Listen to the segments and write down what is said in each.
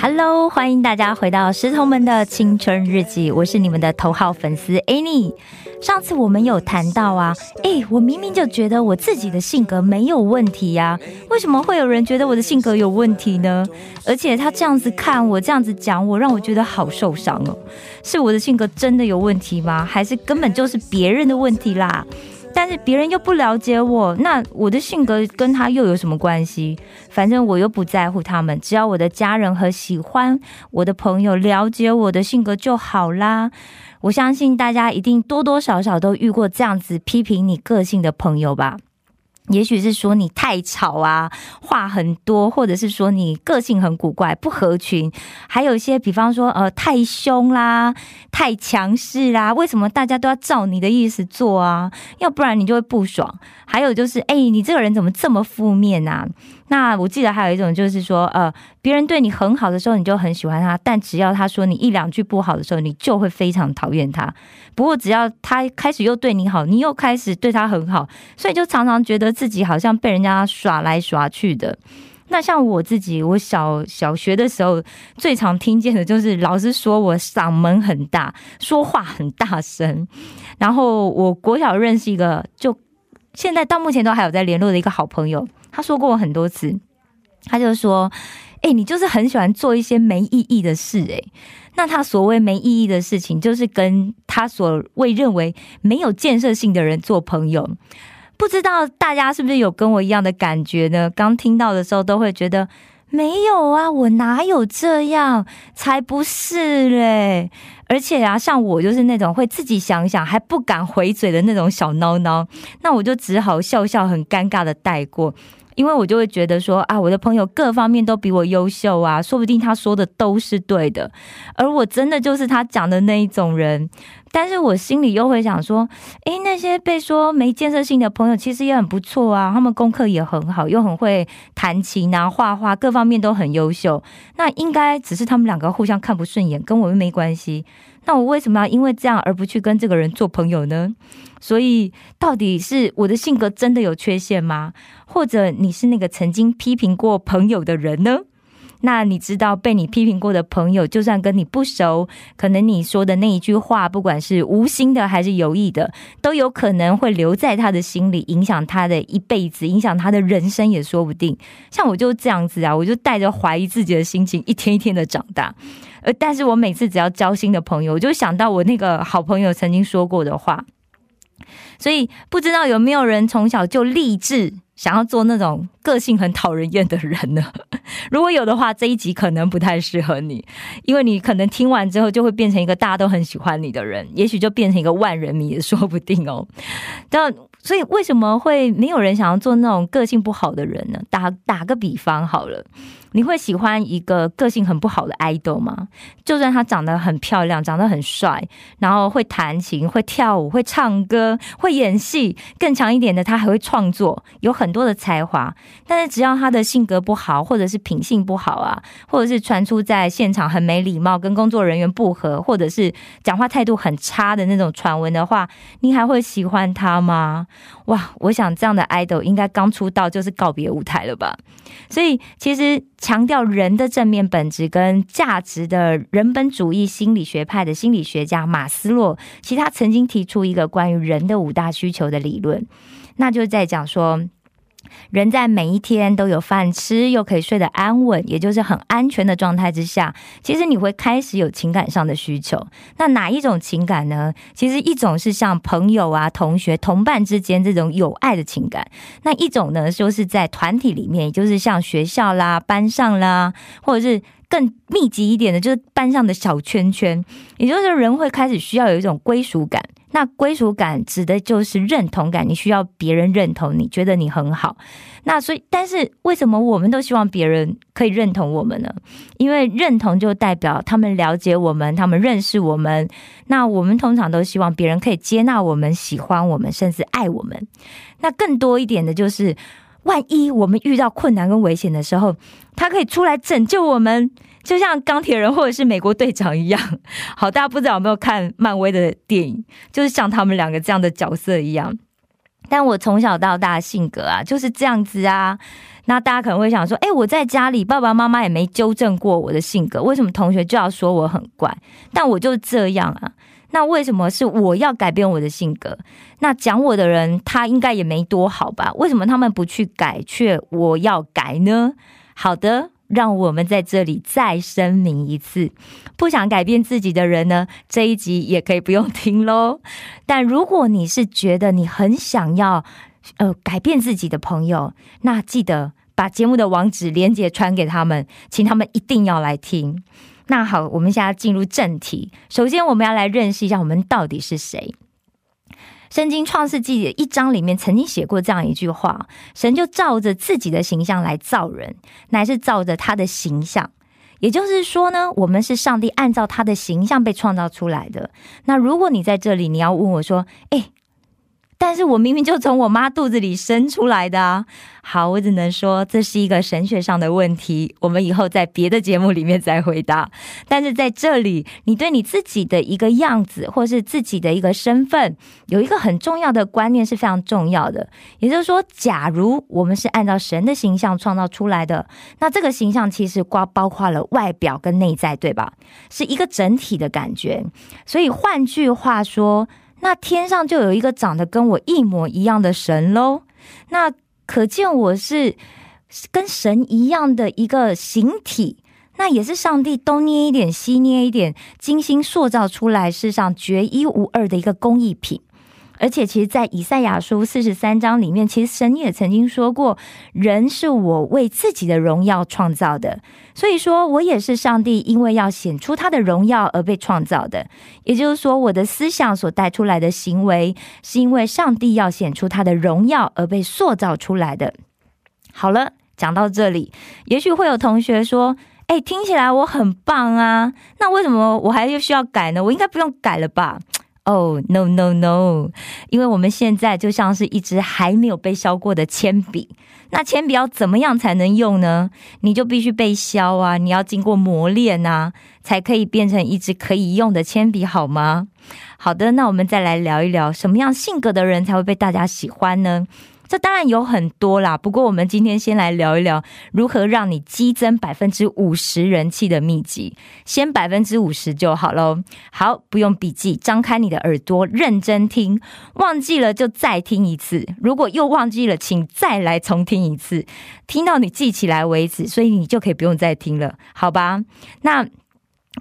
Hello，欢迎大家回到石头们的青春日记，我是你们的头号粉丝 Annie。上次我们有谈到啊，诶，我明明就觉得我自己的性格没有问题呀、为什么会有人觉得我的性格有问题呢？而且他这样子看我，这样子讲我，让我觉得好受伤哦。是我的性格真的有问题吗？还是根本就是别人的问题啦？但是别人又不了解我，那我的性格跟他又有什么关系？反正我又不在乎他们，只要我的家人和喜欢我的朋友了解我的性格就好啦。我相信大家一定多多少少都遇过这样子批评你个性的朋友吧。也许是说你太吵啊，话很多，或者是说你个性很古怪，不合群，还有一些，比方说呃太凶啦、太强势啦，为什么大家都要照你的意思做啊？要不然你就会不爽。还有就是，哎、你这个人怎么这么负面啊？那我记得还有一种就是说，呃，别人对你很好的时候，你就很喜欢他，但只要他说你一两句不好的时候，你就会非常讨厌他。不过只要他开始又对你好，你又开始对他很好，所以就常常觉得自己好像被人家耍来耍去的。那像我自己，我小小学的时候最常听见的就是老师说我嗓门很大，说话很大声。然后我国小认识一个，就现在到目前都还有在联络的一个好朋友，他说过我很多次，他就说：“哎、你就是很喜欢做一些没意义的事、哎。”那他所谓没意义的事情，就是跟他所谓认为没有建设性的人做朋友。不知道大家是不是有跟我一样的感觉呢？刚听到的时候都会觉得没有啊，我哪有这样？才不是嘞！而且啊，像我就是那种会自己想想还不敢回嘴的那种小孬孬，那我就只好笑笑，很尴尬的带过。因为我就会觉得说啊，我的朋友各方面都比我优秀啊，说不定他说的都是对的，而我真的就是他讲的那一种人。但是我心里又会想说，诶，那些被说没建设性的朋友其实也很不错啊，他们功课也很好，又很会弹琴啊、画画，各方面都很优秀。那应该只是他们两个互相看不顺眼，跟我们没关系。那我为什么要因为这样而不去跟这个人做朋友呢？所以，到底是我的性格真的有缺陷吗？或者你是那个曾经批评过朋友的人呢？那你知道被你批评过的朋友，就算跟你不熟，可能你说的那一句话，不管是无心的还是有意的，都有可能会留在他的心里，影响他的一辈子，影响他的人生也说不定。像我就这样子啊，我就带着怀疑自己的心情，一天一天的长大。呃，但是我每次只要交心的朋友，我就想到我那个好朋友曾经说过的话。所以不知道有没有人从小就立志想要做那种个性很讨人厌的人呢？如果有的话，这一集可能不太适合你，因为你可能听完之后就会变成一个大家都很喜欢你的人，也许就变成一个万人迷也说不定哦。但所以为什么会没有人想要做那种个性不好的人呢？打打个比方好了。你会喜欢一个个性很不好的 idol 吗？就算他长得很漂亮，长得很帅，然后会弹琴、会跳舞、会唱歌、会演戏，更强一点的，他还会创作，有很多的才华。但是只要他的性格不好，或者是品性不好啊，或者是传出在现场很没礼貌，跟工作人员不合，或者是讲话态度很差的那种传闻的话，你还会喜欢他吗？哇，我想这样的 idol 应该刚出道就是告别舞台了吧。所以其实强调人的正面本质跟价值的人本主义心理学派的心理学家马斯洛，其实他曾经提出一个关于人的五大需求的理论，那就是在讲说。人在每一天都有饭吃，又可以睡得安稳，也就是很安全的状态之下，其实你会开始有情感上的需求。那哪一种情感呢？其实一种是像朋友啊、同学、同伴之间这种有爱的情感，那一种呢，就是在团体里面，也就是像学校啦、班上啦，或者是更密集一点的，就是班上的小圈圈，也就是人会开始需要有一种归属感。那归属感指的就是认同感，你需要别人认同，你觉得你很好。那所以，但是为什么我们都希望别人可以认同我们呢？因为认同就代表他们了解我们，他们认识我们。那我们通常都希望别人可以接纳我们、喜欢我们，甚至爱我们。那更多一点的就是，万一我们遇到困难跟危险的时候，他可以出来拯救我们。就像钢铁人或者是美国队长一样，好，大家不知道有没有看漫威的电影，就是像他们两个这样的角色一样。但我从小到大性格啊就是这样子啊。那大家可能会想说，哎，我在家里爸爸妈妈也没纠正过我的性格，为什么同学就要说我很怪？但我就这样啊。那为什么是我要改变我的性格？那讲我的人他应该也没多好吧？为什么他们不去改，却我要改呢？好的。让我们在这里再声明一次，不想改变自己的人呢，这一集也可以不用听喽。但如果你是觉得你很想要呃改变自己的朋友，那记得把节目的网址连接传给他们，请他们一定要来听。那好，我们现在进入正题，首先我们要来认识一下我们到底是谁。圣经创世纪的一章里面曾经写过这样一句话：神就照着自己的形象来造人，乃是照着他的形象。也就是说呢，我们是上帝按照他的形象被创造出来的。那如果你在这里，你要问我说：“哎。”但是我明明就从我妈肚子里生出来的啊！好，我只能说这是一个神学上的问题，我们以后在别的节目里面再回答。但是在这里，你对你自己的一个样子，或是自己的一个身份，有一个很重要的观念是非常重要的。也就是说，假如我们是按照神的形象创造出来的，那这个形象其实包包括了外表跟内在，对吧？是一个整体的感觉。所以换句话说。那天上就有一个长得跟我一模一样的神喽，那可见我是跟神一样的一个形体，那也是上帝东捏一点西捏一点，精心塑造出来世上绝一无二的一个工艺品。而且，其实，在以赛亚书四十三章里面，其实神也曾经说过，人是我为自己的荣耀创造的。所以说，我也是上帝因为要显出他的荣耀而被创造的。也就是说，我的思想所带出来的行为，是因为上帝要显出他的荣耀而被塑造出来的。好了，讲到这里，也许会有同学说：“哎，听起来我很棒啊，那为什么我还又需要改呢？我应该不用改了吧？”哦，no no no！因为我们现在就像是一支还没有被削过的铅笔，那铅笔要怎么样才能用呢？你就必须被削啊，你要经过磨练啊，才可以变成一支可以用的铅笔，好吗？好的，那我们再来聊一聊，什么样性格的人才会被大家喜欢呢？这当然有很多啦，不过我们今天先来聊一聊如何让你激增百分之五十人气的秘籍，先百分之五十就好喽。好，不用笔记，张开你的耳朵认真听，忘记了就再听一次，如果又忘记了，请再来重听一次，听到你记起来为止，所以你就可以不用再听了，好吧？那。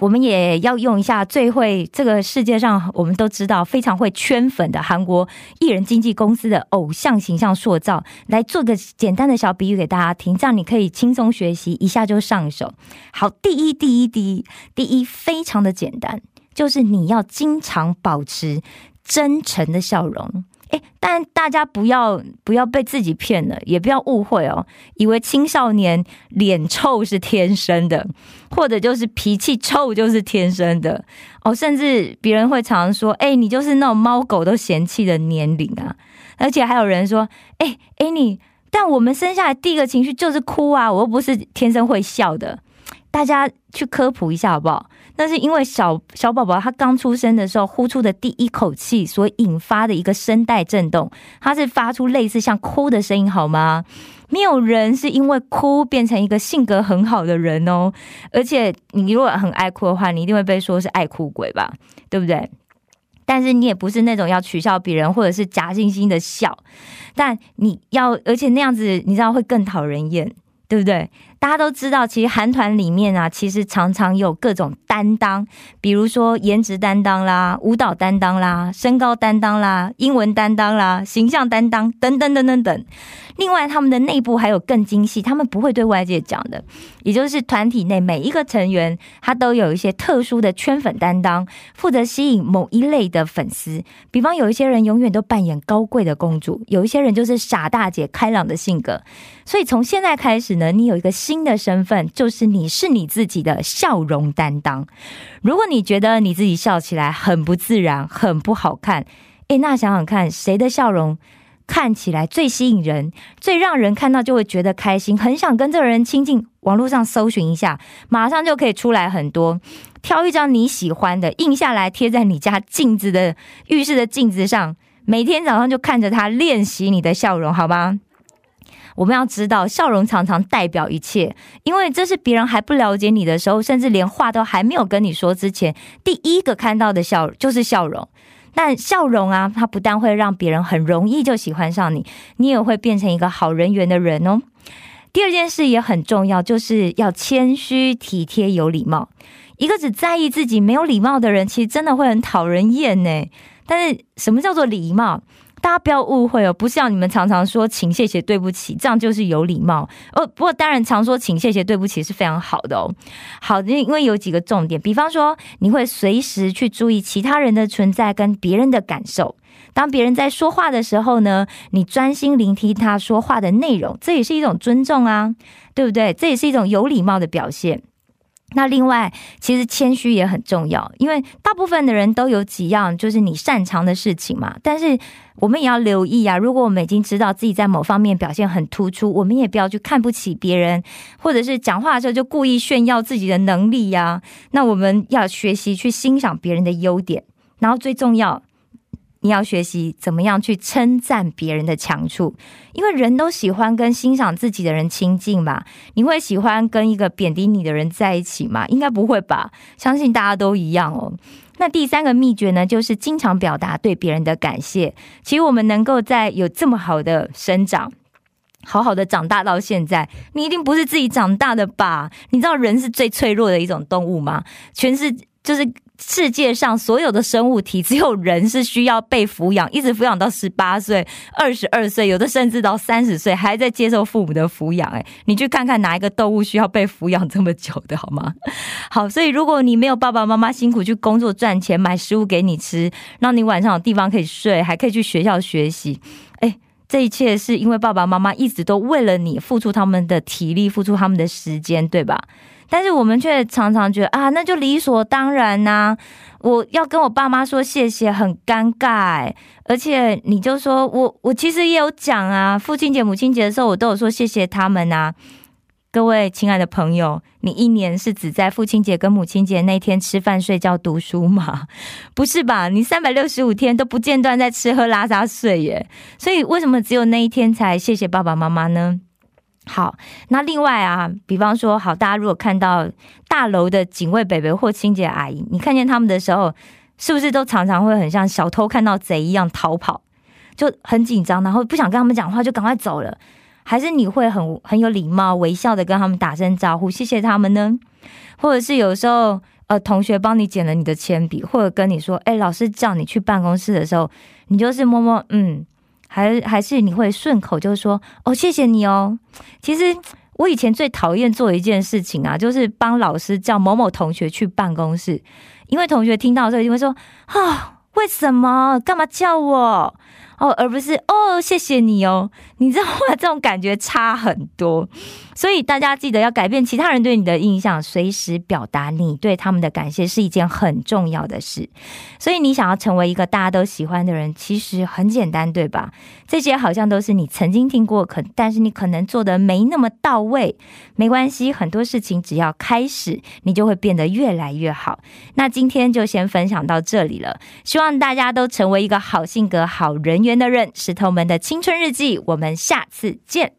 我们也要用一下最会这个世界上我们都知道非常会圈粉的韩国艺人经纪公司的偶像形象塑造，来做个简单的小比喻给大家听，这样你可以轻松学习一下就上手。好，第一，第一，第一，第一，非常的简单，就是你要经常保持真诚的笑容。哎，但大家不要不要被自己骗了，也不要误会哦，以为青少年脸臭是天生的，或者就是脾气臭就是天生的哦，甚至别人会常说，哎，你就是那种猫狗都嫌弃的年龄啊，而且还有人说，哎哎你，但我们生下来第一个情绪就是哭啊，我又不是天生会笑的。大家去科普一下好不好？那是因为小小宝宝他刚出生的时候呼出的第一口气所引发的一个声带震动，它是发出类似像哭的声音，好吗？没有人是因为哭变成一个性格很好的人哦。而且你如果很爱哭的话，你一定会被说是爱哭鬼吧？对不对？但是你也不是那种要取笑别人或者是假惺惺的笑，但你要，而且那样子你知道会更讨人厌，对不对？大家都知道，其实韩团里面啊，其实常常有各种担当，比如说颜值担当啦、舞蹈担当啦、身高担当啦、英文担当啦、形象担当等等等等等。另外，他们的内部还有更精细，他们不会对外界讲的，也就是团体内每一个成员，他都有一些特殊的圈粉担当，负责吸引某一类的粉丝。比方，有一些人永远都扮演高贵的公主，有一些人就是傻大姐、开朗的性格。所以，从现在开始呢，你有一个新新的身份，就是你是你自己的笑容担当。如果你觉得你自己笑起来很不自然、很不好看，诶，那想想看，谁的笑容？看起来最吸引人，最让人看到就会觉得开心，很想跟这个人亲近。网络上搜寻一下，马上就可以出来很多。挑一张你喜欢的，印下来贴在你家镜子的浴室的镜子上，每天早上就看着它练习你的笑容，好吗？我们要知道，笑容常常代表一切，因为这是别人还不了解你的时候，甚至连话都还没有跟你说之前，第一个看到的笑就是笑容。但笑容啊，它不但会让别人很容易就喜欢上你，你也会变成一个好人缘的人哦。第二件事也很重要，就是要谦虚、体贴、有礼貌。一个只在意自己没有礼貌的人，其实真的会很讨人厌呢。但是，什么叫做礼貌？大家不要误会哦，不是要你们常常说请、谢谢、对不起，这样就是有礼貌哦。不过当然，常说请、谢谢、对不起是非常好的哦。好，因为有几个重点，比方说你会随时去注意其他人的存在跟别人的感受。当别人在说话的时候呢，你专心聆听他说话的内容，这也是一种尊重啊，对不对？这也是一种有礼貌的表现。那另外，其实谦虚也很重要，因为大部分的人都有几样就是你擅长的事情嘛。但是我们也要留意啊，如果我们已经知道自己在某方面表现很突出，我们也不要去看不起别人，或者是讲话的时候就故意炫耀自己的能力呀。那我们要学习去欣赏别人的优点，然后最重要。你要学习怎么样去称赞别人的强处，因为人都喜欢跟欣赏自己的人亲近嘛。你会喜欢跟一个贬低你的人在一起吗？应该不会吧。相信大家都一样哦。那第三个秘诀呢，就是经常表达对别人的感谢。其实我们能够在有这么好的生长，好好的长大到现在，你一定不是自己长大的吧？你知道人是最脆弱的一种动物吗？全是就是。世界上所有的生物体，只有人是需要被抚养，一直抚养到十八岁、二十二岁，有的甚至到三十岁还在接受父母的抚养。哎，你去看看哪一个动物需要被抚养这么久的，好吗？好，所以如果你没有爸爸妈妈辛苦去工作赚钱买食物给你吃，让你晚上有地方可以睡，还可以去学校学习，哎，这一切是因为爸爸妈妈一直都为了你付出他们的体力，付出他们的时间，对吧？但是我们却常常觉得啊，那就理所当然呐！我要跟我爸妈说谢谢，很尴尬。而且你就说我，我其实也有讲啊，父亲节、母亲节的时候，我都有说谢谢他们呐。各位亲爱的朋友，你一年是只在父亲节跟母亲节那天吃饭、睡觉、读书吗？不是吧？你三百六十五天都不间断在吃喝拉撒睡耶！所以为什么只有那一天才谢谢爸爸妈妈呢？好，那另外啊，比方说，好，大家如果看到大楼的警卫北北或清洁阿姨，你看见他们的时候，是不是都常常会很像小偷看到贼一样逃跑，就很紧张，然后不想跟他们讲话，就赶快走了？还是你会很很有礼貌、微笑的跟他们打声招呼，谢谢他们呢？或者是有时候，呃，同学帮你捡了你的铅笔，或者跟你说，哎，老师叫你去办公室的时候，你就是摸摸，嗯。还还是你会顺口就说哦，谢谢你哦。其实我以前最讨厌做一件事情啊，就是帮老师叫某某同学去办公室，因为同学听到之后就会说啊，为什么干嘛叫我？哦，而不是哦，谢谢你哦，你知道吗？这种感觉差很多，所以大家记得要改变其他人对你的印象，随时表达你对他们的感谢是一件很重要的事。所以你想要成为一个大家都喜欢的人，其实很简单，对吧？这些好像都是你曾经听过，可但是你可能做的没那么到位，没关系，很多事情只要开始，你就会变得越来越好。那今天就先分享到这里了，希望大家都成为一个好性格、好人圆。的人，石头们的青春日记，我们下次见。